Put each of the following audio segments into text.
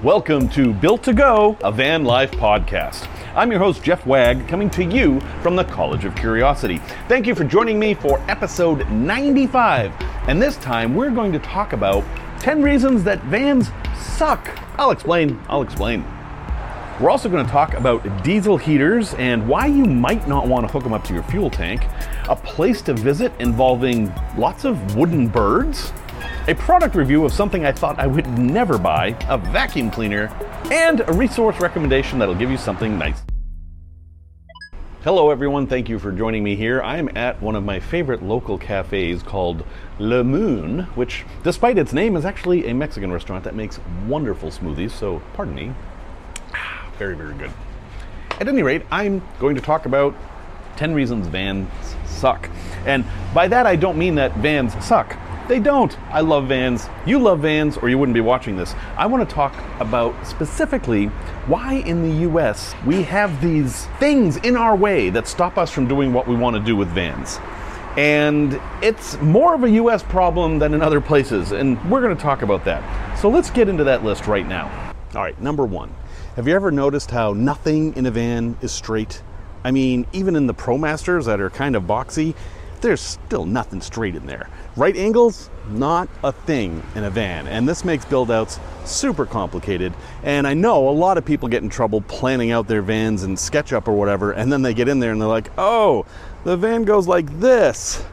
Welcome to Built to Go, a van life podcast. I'm your host, Jeff Wagg, coming to you from the College of Curiosity. Thank you for joining me for episode 95. And this time we're going to talk about 10 reasons that vans suck. I'll explain, I'll explain. We're also going to talk about diesel heaters and why you might not want to hook them up to your fuel tank, a place to visit involving lots of wooden birds, a product review of something I thought I would never buy, a vacuum cleaner, and a resource recommendation that'll give you something nice. Hello, everyone. Thank you for joining me here. I'm at one of my favorite local cafes called Le Moon, which, despite its name, is actually a Mexican restaurant that makes wonderful smoothies. So, pardon me. Very, very good. At any rate, I'm going to talk about 10 reasons vans suck. And by that, I don't mean that vans suck. They don't. I love vans. You love vans, or you wouldn't be watching this. I want to talk about specifically why in the US we have these things in our way that stop us from doing what we want to do with vans. And it's more of a US problem than in other places, and we're going to talk about that. So let's get into that list right now. All right, number one. Have you ever noticed how nothing in a van is straight? I mean, even in the ProMasters that are kind of boxy, there's still nothing straight in there. Right angles, not a thing in a van. And this makes build outs super complicated. And I know a lot of people get in trouble planning out their vans in SketchUp or whatever, and then they get in there and they're like, oh, the van goes like this.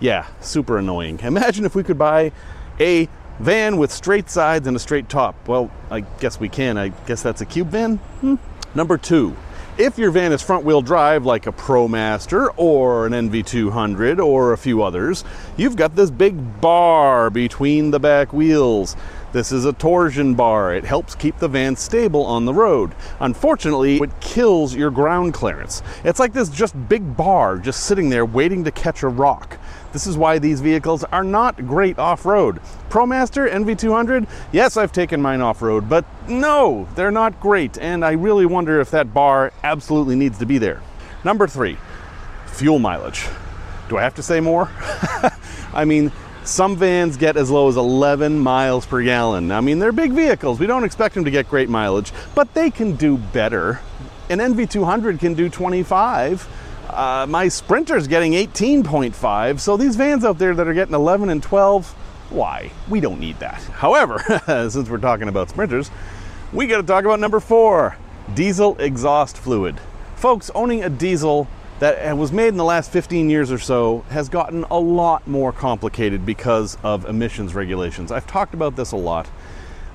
Yeah, super annoying. Imagine if we could buy a van with straight sides and a straight top. Well, I guess we can. I guess that's a cube van. Hmm. Number two, if your van is front wheel drive, like a ProMaster or an NV200 or a few others, you've got this big bar between the back wheels. This is a torsion bar. It helps keep the van stable on the road. Unfortunately, it kills your ground clearance. It's like this just big bar just sitting there waiting to catch a rock. This is why these vehicles are not great off road. ProMaster NV200, yes, I've taken mine off road, but no, they're not great, and I really wonder if that bar absolutely needs to be there. Number three, fuel mileage. Do I have to say more? I mean, some vans get as low as 11 miles per gallon. I mean, they're big vehicles. We don't expect them to get great mileage, but they can do better. An NV200 can do 25 uh, my Sprinter's getting 18.5, so these vans out there that are getting 11 and 12, why? We don't need that. However, since we're talking about Sprinters, we got to talk about number four diesel exhaust fluid. Folks, owning a diesel that was made in the last 15 years or so has gotten a lot more complicated because of emissions regulations. I've talked about this a lot.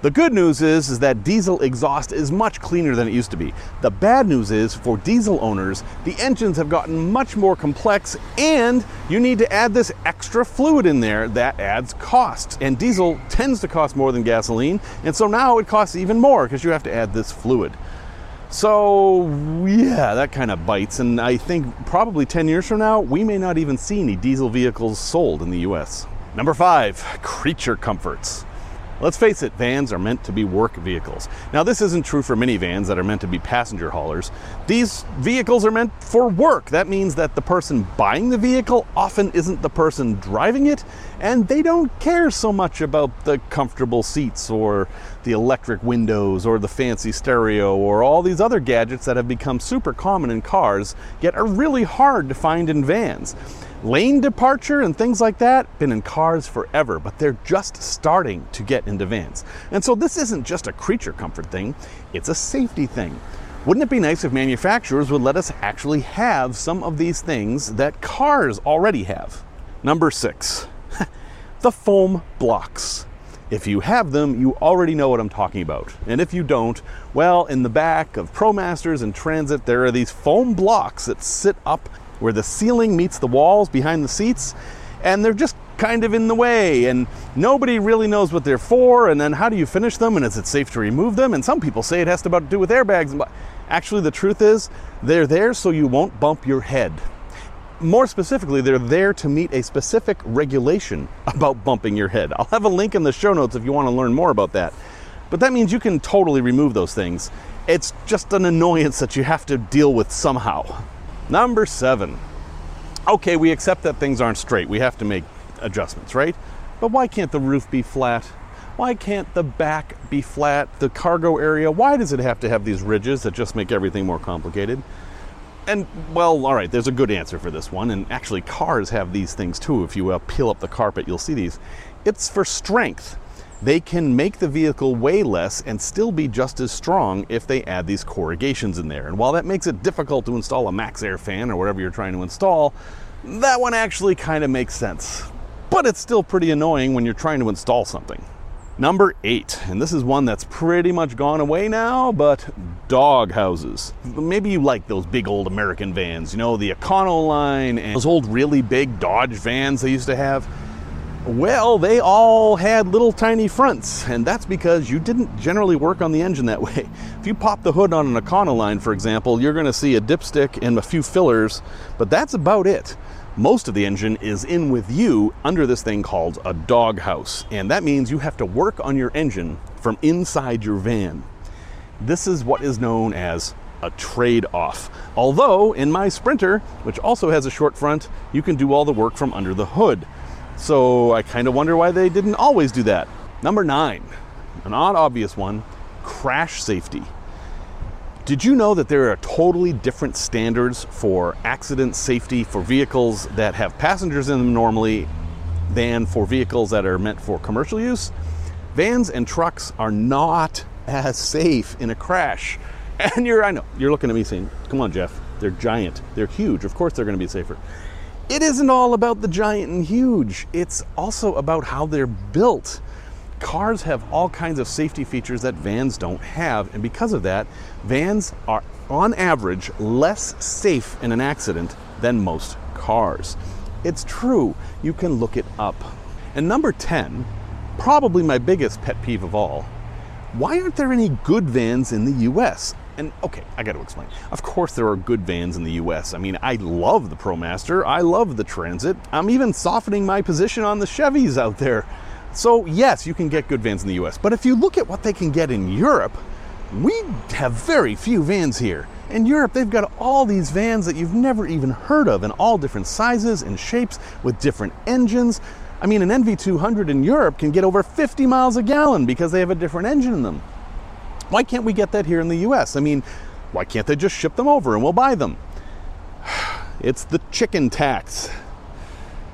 The good news is, is that diesel exhaust is much cleaner than it used to be. The bad news is, for diesel owners, the engines have gotten much more complex and you need to add this extra fluid in there that adds cost. And diesel tends to cost more than gasoline, and so now it costs even more because you have to add this fluid. So, yeah, that kind of bites. And I think probably 10 years from now, we may not even see any diesel vehicles sold in the US. Number five, creature comforts. Let's face it, vans are meant to be work vehicles. Now, this isn't true for minivans that are meant to be passenger haulers. These vehicles are meant for work. That means that the person buying the vehicle often isn't the person driving it, and they don't care so much about the comfortable seats or the electric windows or the fancy stereo or all these other gadgets that have become super common in cars, yet are really hard to find in vans. Lane departure and things like that, been in cars forever, but they're just starting to get into vans. And so this isn't just a creature comfort thing, it's a safety thing. Wouldn't it be nice if manufacturers would let us actually have some of these things that cars already have? Number six, the foam blocks. If you have them, you already know what I'm talking about. And if you don't, well, in the back of ProMasters and Transit, there are these foam blocks that sit up where the ceiling meets the walls behind the seats, and they're just kind of in the way, and nobody really knows what they're for. And then how do you finish them? And is it safe to remove them? And some people say it has to do with airbags. But actually, the truth is, they're there so you won't bump your head. More specifically, they're there to meet a specific regulation about bumping your head. I'll have a link in the show notes if you want to learn more about that. But that means you can totally remove those things. It's just an annoyance that you have to deal with somehow. Number seven. Okay, we accept that things aren't straight. We have to make adjustments, right? But why can't the roof be flat? Why can't the back be flat? The cargo area, why does it have to have these ridges that just make everything more complicated? And, well, all right, there's a good answer for this one. And actually, cars have these things too. If you uh, peel up the carpet, you'll see these. It's for strength. They can make the vehicle weigh less and still be just as strong if they add these corrugations in there. And while that makes it difficult to install a MaxxAir fan or whatever you're trying to install, that one actually kind of makes sense. But it's still pretty annoying when you're trying to install something. Number eight, and this is one that's pretty much gone away now, but dog houses. Maybe you like those big old American vans, you know, the Econoline and those old really big Dodge vans they used to have. Well, they all had little tiny fronts, and that's because you didn't generally work on the engine that way. If you pop the hood on an Econoline, for example, you're going to see a dipstick and a few fillers, but that's about it. Most of the engine is in with you under this thing called a doghouse, and that means you have to work on your engine from inside your van. This is what is known as a trade off. Although, in my Sprinter, which also has a short front, you can do all the work from under the hood. So I kind of wonder why they didn't always do that. Number nine, an odd obvious one crash safety. Did you know that there are totally different standards for accident safety for vehicles that have passengers in them normally than for vehicles that are meant for commercial use? Vans and trucks are not as safe in a crash. And you're, I know, you're looking at me saying, come on, Jeff, they're giant, they're huge, of course they're to be safer it isn't all about the giant and huge, it's also about how they're built. Cars have all kinds of safety features that vans don't have, and because of that, vans are on average less safe in an accident than most cars. It's true, you can look it up. And number 10, probably my biggest pet peeve of all, why aren't there any good vans in the US? And okay, I got to explain. Of course, there are good vans in the US. I mean, I love the ProMaster, I love the Transit. I'm even softening my position on the Chevys out there. So, yes, you can get good vans in the US. But if you look at what they can get in Europe, we have very few vans here. In Europe, they've got all these vans that you've never even heard of in all different sizes and shapes with different engines. I mean, an NV200 in Europe can get over 50 miles a gallon because they have a different engine in them. Why can't we get that here in the US? I mean, why can't they just ship them over and we'll buy them? It's the chicken tax.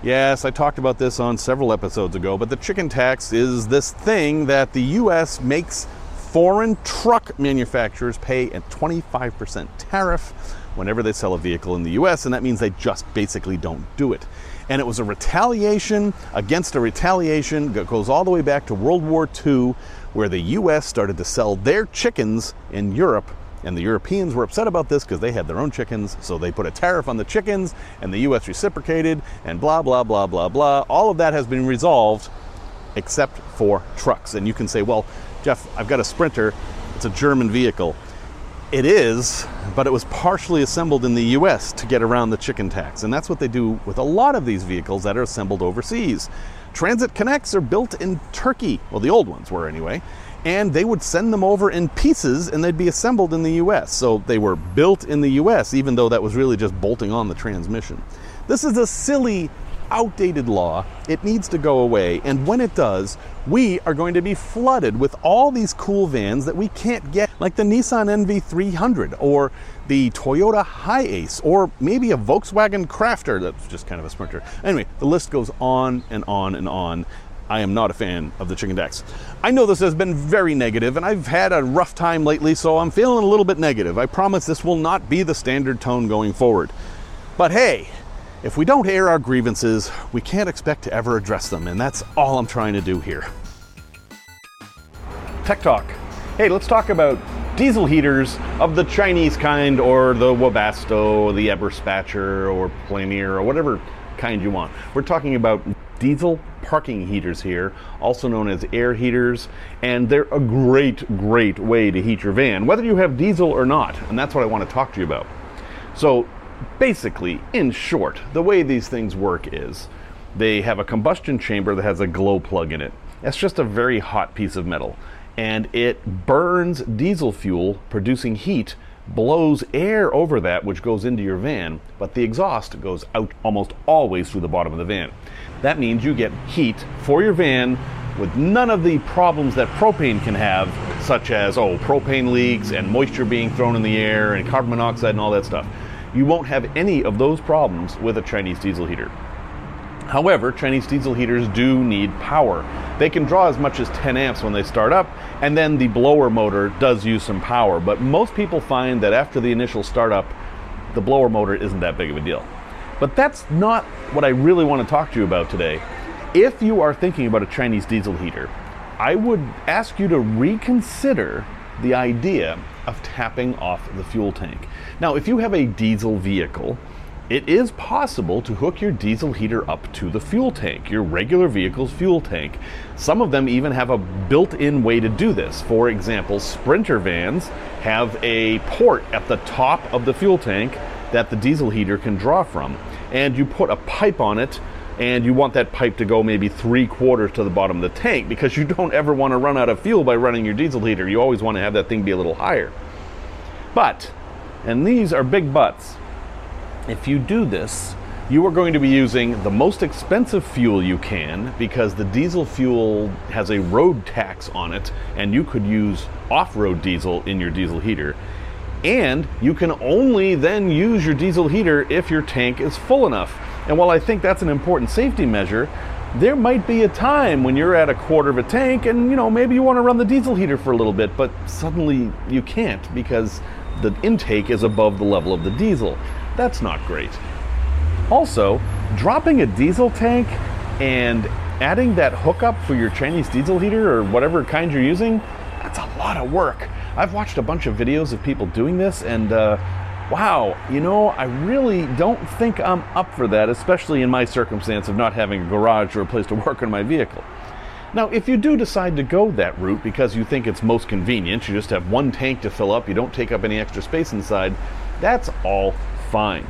Yes, I talked about this on several episodes ago, but the chicken tax is this thing that the US makes foreign truck manufacturers pay a 25% tariff whenever they sell a vehicle in the US, and that means they just basically don't do it. And it was a retaliation against a retaliation that goes all the way back to World War II where the US started to sell their chickens in Europe. And the Europeans were upset about this because they had their own chickens, so they put a tariff on the chickens, and the US reciprocated, and blah, blah, blah, blah, blah. All of that has been resolved except for trucks. And you can say, well, Jeff, I've got a Sprinter, it's a German vehicle. It is, but it was partially assembled in the US to get around the chicken tax. And that's what they do with a lot of these vehicles that are assembled overseas. Transit Connects are built in Turkey. Well, the old ones were anyway. And they would send them over in pieces and they'd be assembled in the US. So they were built in the US, even though that was really just bolting on the transmission. This is a silly outdated law. It needs to go away. And when it does, we are going to be flooded with all these cool vans that we can't get, like the Nissan NV300 or the Toyota Hiace or maybe a Volkswagen Crafter that's just kind of a sprinter. Anyway, the list goes on and on and on. I am not a fan of the chicken tax. I know this has been very negative, and I've had a rough time lately, so I'm feeling a little bit negative. I promise this will not be the standard tone going forward. But hey, if we don't air our grievances, we can't expect to ever address them, and that's all I'm trying to do here. Tech Talk. Hey, let's talk about diesel heaters of the Chinese kind or the Webasto, the Eberspacher or Planar or whatever kind you want. We're talking about diesel parking heaters here, also known as air heaters, and they're a great, great way to heat your van, whether you have diesel or not, and that's what I want to talk to you about. So, basically, in short, the way these things work is they have a combustion chamber that has a glow plug in it. That's just a very hot piece of metal, and it burns diesel fuel, producing heat, blows air over that, which goes into your van, but the exhaust goes out almost always through the bottom of the van. That means you get heat for your van with none of the problems that propane can have, such as, oh, propane leaks and moisture being thrown in the air and carbon monoxide and all that stuff. You won't have any of those problems with a Chinese diesel heater. However, Chinese diesel heaters do need power. They can draw as much as 10 amps when they start up, and then the blower motor does use some power. But most people find that after the initial startup, the blower motor isn't that big of a deal. But that's not what I really want to talk to you about today. If you are thinking about a Chinese diesel heater, I would ask you to reconsider the idea of tapping off the fuel tank. Now, if you have a diesel vehicle, it is possible to hook your diesel heater up to the fuel tank, your regular vehicle's fuel tank. Some of them even have a built in way to do this. For example, Sprinter vans have a port at the top of the fuel tank that the diesel heater can draw from. And you put a pipe on it, and you want that pipe to go maybe three quarters to the bottom of the tank because you don't ever want to run out of fuel by running your diesel heater. You always want to have that thing be a little higher. But, and these are big buts if you do this, you are going to be using the most expensive fuel you can because the diesel fuel has a road tax on it, and you could use off road diesel in your diesel heater. And you can only then use your diesel heater if your tank is full enough. And while I think that's an important safety measure, there might be a time when you're at a quarter of a tank and you know maybe you want to run the diesel heater for a little bit, but suddenly you can't because the intake is above the level of the diesel. That's not great. Also, dropping a diesel tank and adding that hookup for your Chinese diesel heater or whatever kind you're using, that's a lot of work. I've watched a bunch of videos of people doing this and uh, wow, you know, I really don't think I'm up for that, especially in my circumstance of not having a garage or a place to work on my vehicle. Now, if you do decide to go that route because you think it's most convenient, you just have one tank to fill up, you don't take up any extra space inside, that's all fine.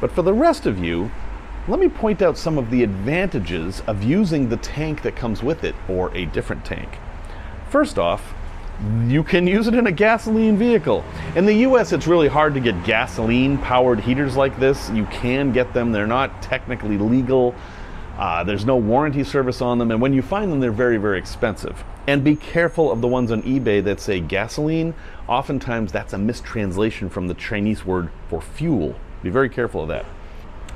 But for the rest of you, let me point out some of the advantages of using the tank that comes with it or a different tank. First off, you can use it in a gasoline vehicle. In the US, it's really hard to get gasoline powered heaters like this. You can get them, they're not technically legal. Uh, there's no warranty service on them, and when you find them, they're very, very expensive. And be careful of the ones on eBay that say gasoline. Oftentimes, that's a mistranslation from the Chinese word for fuel. Be very careful of that.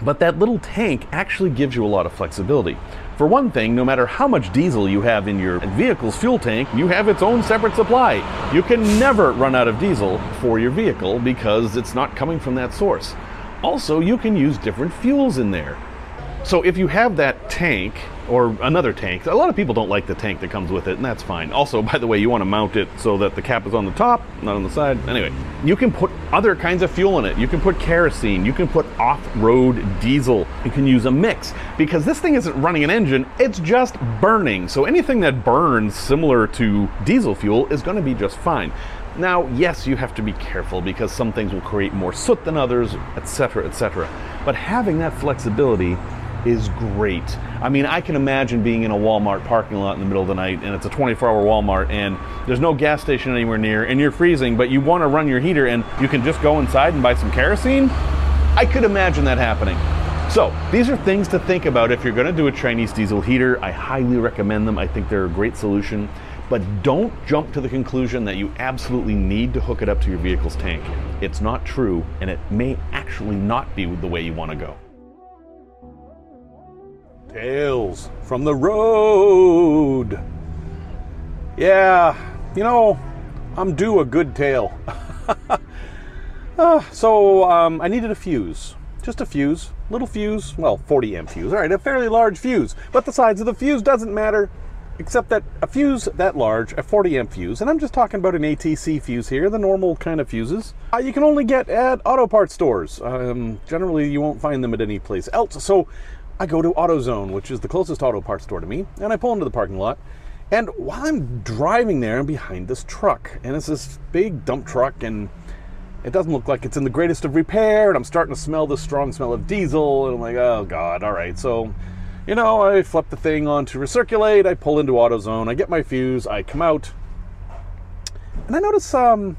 But that little tank actually gives you a lot of flexibility. For one thing, no matter how much diesel you have in your vehicle's fuel tank, you have its own separate supply. You can never run out of diesel for your vehicle because it's not coming from that source. Also, you can use different fuels in there. So if you have that tank or another tank, a lot of people don't like the tank that comes with it, and that's fine. Also, by the way, you want to mount it so that the cap is on the top, not on the side. Anyway, you can put other kinds of fuel in it. You can put kerosene, you can put off-road diesel. You can use a mix because this thing isn't running an engine, it's just burning. So anything that burns similar to diesel fuel is going to be just fine. Now, yes, you have to be careful because some things will create more soot than others, etc., etc. But having that flexibility is great. I mean, I can imagine being in a Walmart parking lot in the middle of the night and it's a 24 hour Walmart and there's no gas station anywhere near and you're freezing, but you want to run your heater and you can just go inside and buy some kerosene. I could imagine that happening. So, these are things to think about if you're going to do a Chinese diesel heater. I highly recommend them. I think they're a great solution. But don't jump to the conclusion that you absolutely need to hook it up to your vehicle's tank. It's not true, and it may actually not be the way you want to go. Tales from the road. Yeah, you know, I'm due a good tale. uh, so um, I needed a fuse. Just a fuse. Little fuse. Well, 40 amp fuse. All right, a fairly large fuse. But the size of the fuse doesn't matter except that a fuse that large, a 40 amp fuse, and I'm just talking about an ATC fuse here, the normal kind of fuses, uh, you can only get at auto parts stores. Um, generally, you won't find them at any place else. So I go to AutoZone, which is the closest auto parts store to me, and I pull into the parking lot. And while I'm driving there, I'm behind this truck, and it's this big dump truck, and it doesn't look like it's in the greatest of repair. And I'm starting to smell the strong smell of diesel, and I'm like, oh god, all right. So, you know, I flip the thing on to recirculate. I pull into AutoZone. I get my fuse. I come out, and I notice, um,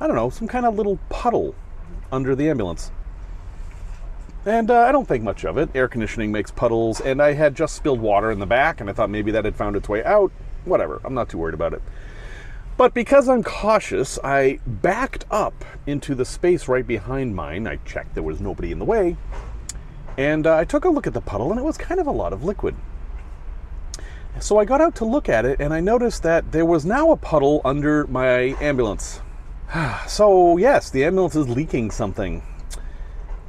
I don't know, some kind of little puddle under the ambulance. And uh, I don't think much of it. Air conditioning makes puddles, and I had just spilled water in the back, and I thought maybe that had found its way out. Whatever, I'm not too worried about it. But because I'm cautious, I backed up into the space right behind mine. I checked there was nobody in the way, and uh, I took a look at the puddle, and it was kind of a lot of liquid. So I got out to look at it, and I noticed that there was now a puddle under my ambulance. so, yes, the ambulance is leaking something.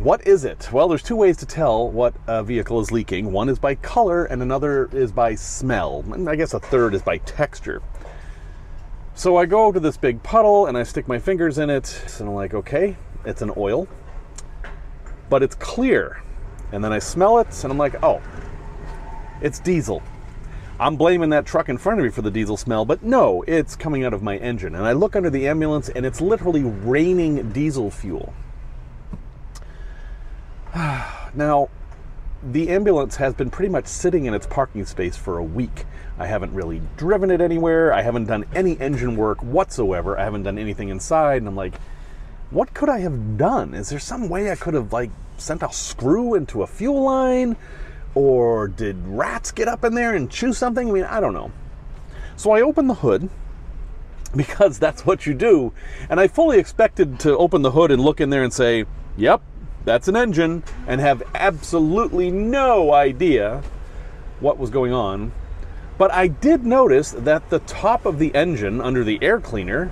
What is it? Well, there's two ways to tell what a vehicle is leaking. One is by color, and another is by smell. And I guess a third is by texture. So I go to this big puddle and I stick my fingers in it, and I'm like, okay, it's an oil, but it's clear. And then I smell it, and I'm like, oh, it's diesel. I'm blaming that truck in front of me for the diesel smell, but no, it's coming out of my engine. And I look under the ambulance, and it's literally raining diesel fuel. now, the ambulance has been pretty much sitting in its parking space for a week. I haven't really driven it anywhere. I haven't done any engine work whatsoever. I haven't done anything inside. And I'm like, what could I have done? Is there some way I could have like sent a screw into a fuel line? Or did rats get up in there and chew something? I mean, I don't know. So I open the hood because that's what you do. And I fully expected to open the hood and look in there and say, yep, that's an engine, and have absolutely no idea what was going on. But I did notice that the top of the engine under the air cleaner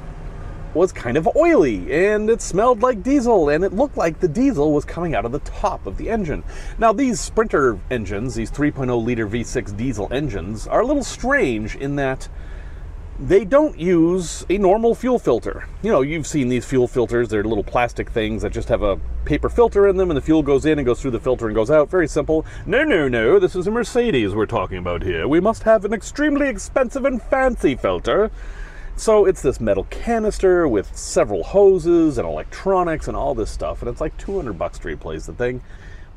was kind of oily and it smelled like diesel and it looked like the diesel was coming out of the top of the engine. Now, these Sprinter engines, these 3.0 liter V6 diesel engines, are a little strange in that they don't use a normal fuel filter. You know, you've seen these fuel filters, they're little plastic things that just have a paper filter in them and the fuel goes in and goes through the filter and goes out. Very simple. No, no, no, this is a Mercedes we're talking about here. We must have an extremely expensive and fancy filter. So it's this metal canister with several hoses and electronics and all this stuff, and it's like 200 bucks to replace the thing.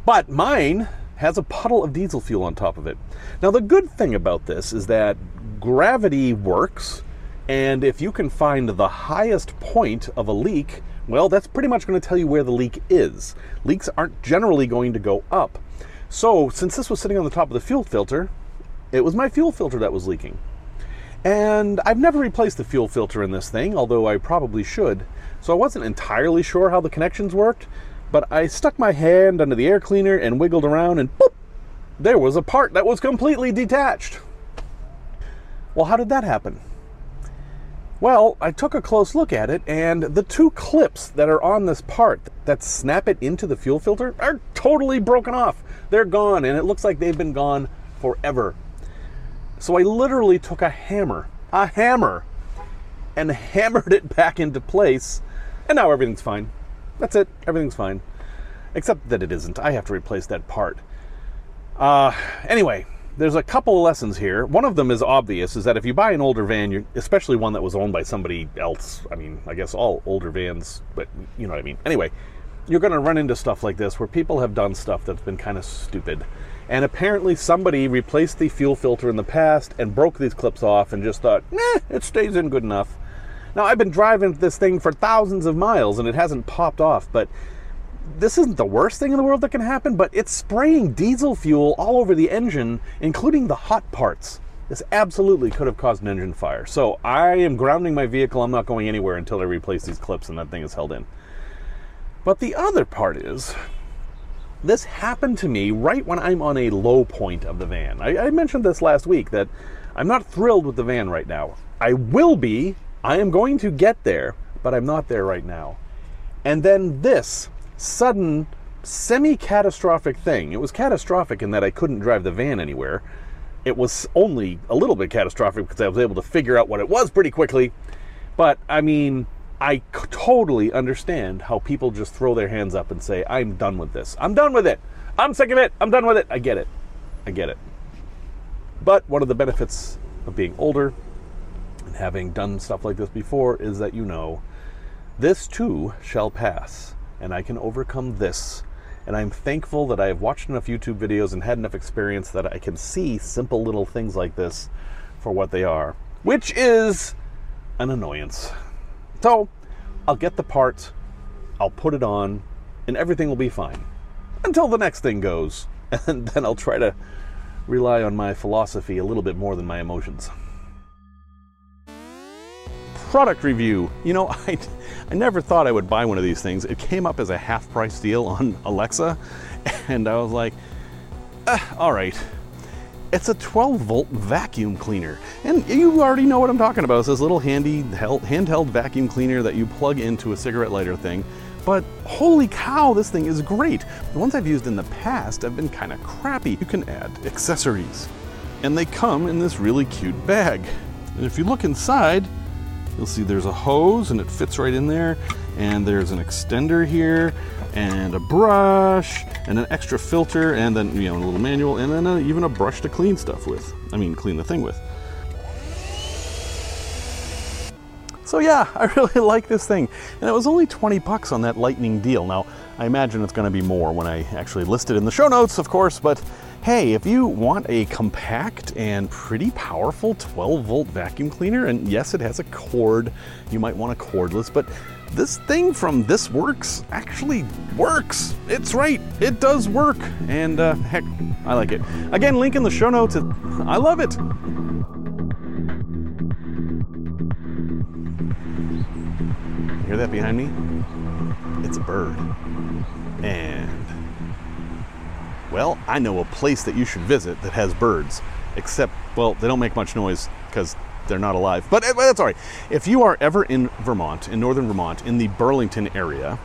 But mine has a puddle of diesel fuel on top of it. Now, the good thing about this is that gravity works, and if you can find the highest point of a leak, well, that's pretty much going to tell you where the leak is. Leaks aren't generally going to go up. So, since this was sitting on the top of the fuel filter, it was my fuel filter that was leaking. And I've never replaced the fuel filter in this thing, although I probably should. So I wasn't entirely sure how the connections worked, but I stuck my hand under the air cleaner and wiggled around, and boop, there was a part that was completely detached. Well, how did that happen? Well, I took a close look at it, and the two clips that are on this part that snap it into the fuel filter are totally broken off. They're gone, and it looks like they've been gone forever. So I literally took a hammer, a hammer, and hammered it back into place, and now everything's fine. That's it. Everything's fine. Except that it isn't. I have to replace that part. Uh, anyway, there's a couple of lessons here. One of them is obvious: is that if you buy an older van, especially one that was owned by somebody else, I mean, I guess all older vans, but you know what I mean. Anyway, you're going to run into stuff like this where people have done stuff that's been kind of stupid. And apparently, somebody replaced the fuel filter in the past and broke these clips off and just thought, "Nah, it stays in good enough." Now, I've been driving this thing for thousands of miles and it hasn't popped off, but this isn't the worst thing in the world that can happen, but it's spraying diesel fuel all over the engine, including the hot parts. This absolutely could have caused an engine fire. So I am grounding my vehicle. I'm not going anywhere until I replace these clips and that thing is held in. But the other part is, this happened to me right when I'm on a low point of the van. I, I mentioned this last week that I'm not thrilled with the van right now. I will be I am going to get there, but I'm not there right now. And then this sudden, semi catastrophic thing. It was catastrophic in that I couldn't drive the van anywhere. It was only a little bit catastrophic because I was able to figure out what it was pretty quickly. But I mean, I totally understand how people just throw their hands up and say, I'm done with this. I'm done with it. I'm sick of it. I'm done with it. I get it. I get it. But one of the benefits of being older and having done stuff like this before, is that you know this too shall pass, and I can overcome this. And I'm thankful that I have watched enough YouTube videos and had enough experience that I can see simple little things like this for what they are, which is an annoyance. So I'll get the part, I'll put it on, and everything will be fine. until the next thing goes. And then I'll try to rely on my philosophy a little bit more than my emotions. Product review. You know, I, I never thought I would buy one of these things. It came up as a half price deal on Alexa, and I was like, uh, all right. It's a 12 volt vacuum cleaner. And you already know what I'm talking about. It's this little handy handheld vacuum cleaner that you plug into a cigarette lighter thing. But holy cow, this thing is great. The ones I've used in the past have been kind of crappy. You can add accessories, and they come in this really cute bag. And if you look inside, you'll see there's a hose and it fits right in there, and there's an extender here, and a brush, and an extra filter, and then you know a little manual, and then a, even a brush to clean stuff with. I mean, clean the thing with. So yeah, I really like this thing. And it was only 20 bucks on that lightning deal. Now, I imagine it's gonna be more when I actually list it in the show notes, of course, but hey, if you want a compact and pretty powerful 12 volt vacuum cleaner, and yes, it has a cord, you might want a cordless, but this thing from ThisWorx actually works. It's right, it does work. And uh, heck, I like it. Again, link in the show notes. I love it. Hear that behind me? It's a bird. Well, I know a place that you should visit that has birds, except, well, they don't make much noise because they're not alive. But, eh, but that's all right. If you are ever in Vermont, in northern Vermont, in the Burlington area,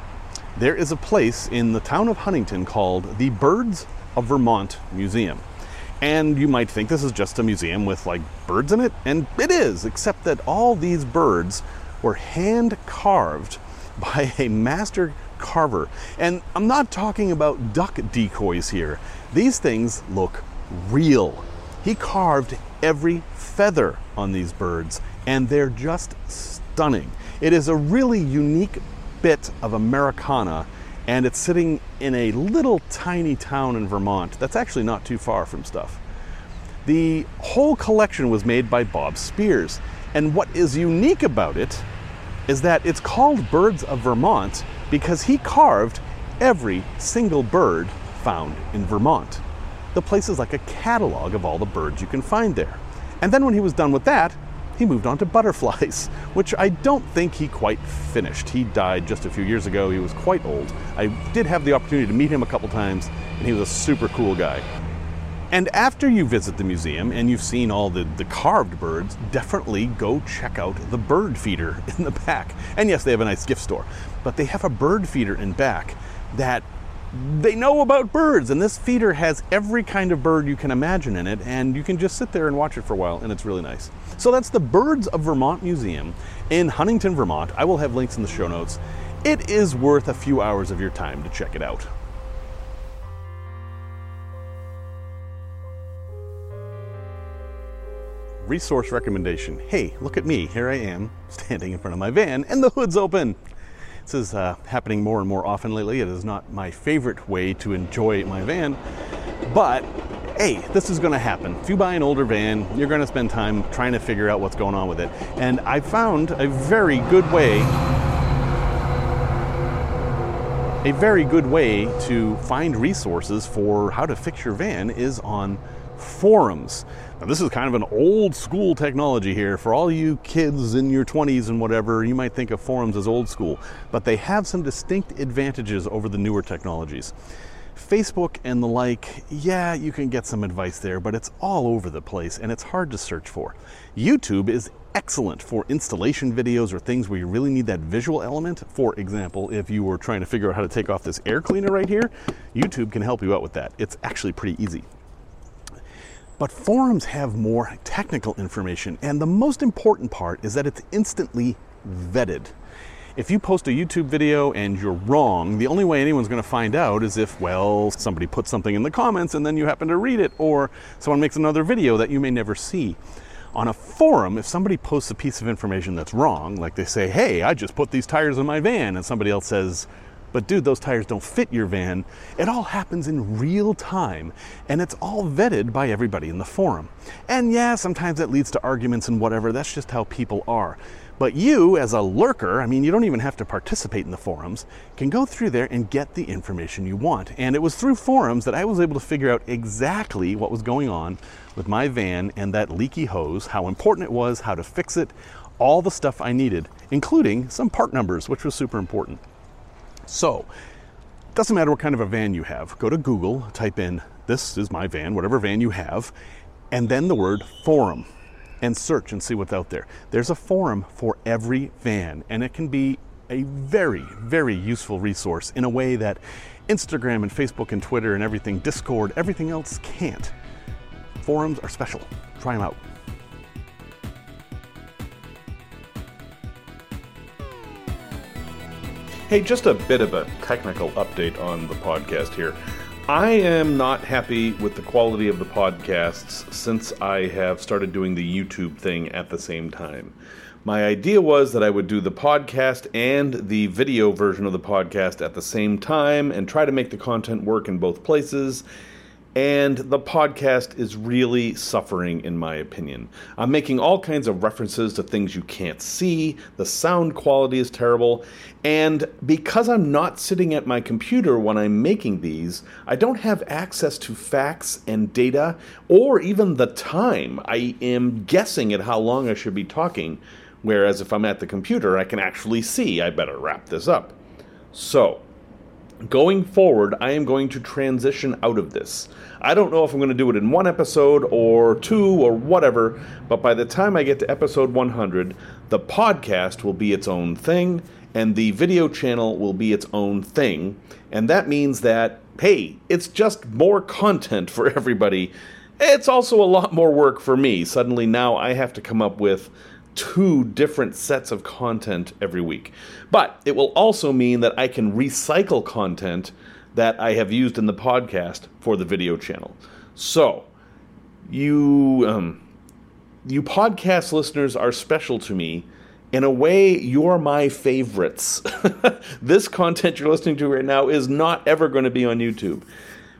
there is a place in the town of Huntington called the Birds of Vermont Museum. And you might think this is just a museum with like birds in it, and it is, except that all these birds were hand carved by a master carver. And I'm not talking about duck decoys here. These things look real. He carved every feather on these birds, and they're just stunning. It is a really unique bit of Americana, and it's sitting in a little tiny town in Vermont that's actually not too far from stuff. The whole collection was made by Bob Spears, and what is unique about it is that it's called Birds of Vermont because he carved every single bird found in Vermont. The place is like a catalog of all the birds you can find there. And then when he was done with that, he moved on to butterflies, which I don't think he quite finished. He died just a few years ago. He was quite old. I did have the opportunity to meet him a couple times, and he was a super cool guy. And after you visit the museum and you've seen all the, the carved birds, definitely go check out the bird feeder in the back. And yes, they have a nice gift store, but they have a bird feeder in back that they know about birds. And this feeder has every kind of bird you can imagine in it, and you can just sit there and watch it for a while, and it's really nice. So that's the Birds of Vermont Museum in Huntington, Vermont. I will have links in the show notes. It is worth a few hours of your time to check it out. Resource recommendation. Hey, look at me. Here I am standing in front of my van and the hood's open. This is uh, happening more and more often lately. It is not my favorite way to enjoy my van, but hey, this is going to happen. If you buy an older van, you're going to spend time trying to figure out what's going on with it. And I found a very good way a very good way to find resources for how to fix your van is on forums. Now, this is kind of an old school technology here. For all you kids in your 20s and whatever, you might think of forums as old school, but they have some distinct advantages over the newer technologies. Facebook and the like, yeah, you can get some advice there, but it's all over the place and it's hard to search for. YouTube is excellent for installation videos or things where you really need that visual element. For example, if you were trying to figure out how to take off this air cleaner right here, YouTube can help you out with that. It's actually pretty easy. But forums have more technical information, and the most important part is that it's instantly vetted. If you post a YouTube video and you're wrong, the only way anyone's going to find out is if, well, somebody puts something in the comments and then you happen to read it, or someone makes another video that you may never see. On a forum, if somebody posts a piece of information that's wrong, like they say, hey, I just put these tires in my van, and somebody else says, but dude, those tires don't fit your van. It all happens in real time, and it's all vetted by everybody in the forum. And yeah, sometimes it leads to arguments and whatever, that's just how people are. But you, as a lurker, I mean, you don't even have to participate in the forums, can go through there and get the information you want. And it was through forums that I was able to figure out exactly what was going on with my van and that leaky hose, how important it was, how to fix it, all the stuff I needed, including some part numbers, which was super important. So, doesn't matter what kind of a van you have. Go to Google, type in this is my van, whatever van you have, and then the word forum and search and see what's out there. There's a forum for every van, and it can be a very, very useful resource in a way that Instagram and Facebook and Twitter and everything, Discord, everything else can't. Forums are special. Try them out. Hey, just a bit of a technical update on the podcast here. I am not happy with the quality of the podcasts since I have started doing the YouTube thing at the same time. My idea was that I would do the podcast and the video version of the podcast at the same time and try to make the content work in both places and the podcast is really suffering, in my opinion. I'm making all kinds of references to things you can't see, the sound quality is terrible, and because I'm not sitting at my computer when I'm making these, I don't have access to facts and data or even the time. I am guessing at how long I should be talking, whereas if I'm at the computer, I can actually see I better wrap this up. So, going forward, I am going to transition out of this. I don't know if I'm going to do it in one episode or two or whatever, but by the time I get to episode 100, the podcast will be its own thing and the video channel will be its own thing. And that means that, hey, it's just more content for everybody. It's also a lot more work for me. Suddenly now I have to come up with two different sets of content every week. But it will also mean that I can recycle content that I have used in the podcast for the video channel. So, you um, you podcast listeners are special to me. In a way, you're my favorites. this content you're listening to right now is not ever going to be on YouTube.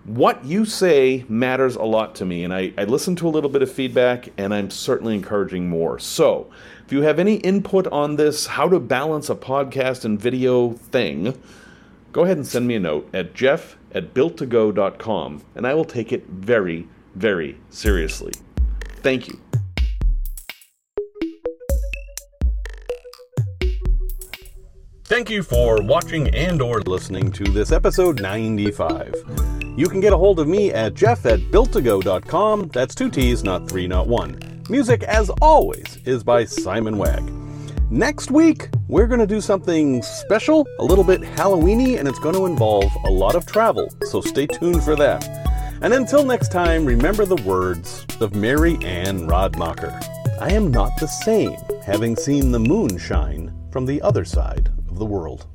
What you say matters a lot to me, and I, I listen to a little bit of feedback, and I'm certainly encouraging more. So, if you have any input on this, how to balance a podcast and video thing, go ahead and send me a note at jeff at builttogo.com and I will take it very, very seriously. Thank you. Thank you for watching and or listening to this episode 95. You can get a hold of me at jeff at builttogo.com. That's two T's, not three, not one. Music, as always, is by Simon Wagg. Next week, we're going to do something special, a little bit Halloweeny, and it's going to involve a lot of travel, so stay tuned for that. And until next time, remember the words of Mary Anne Radmacher. I am not the same, having seen the moon shine from the other side of the world.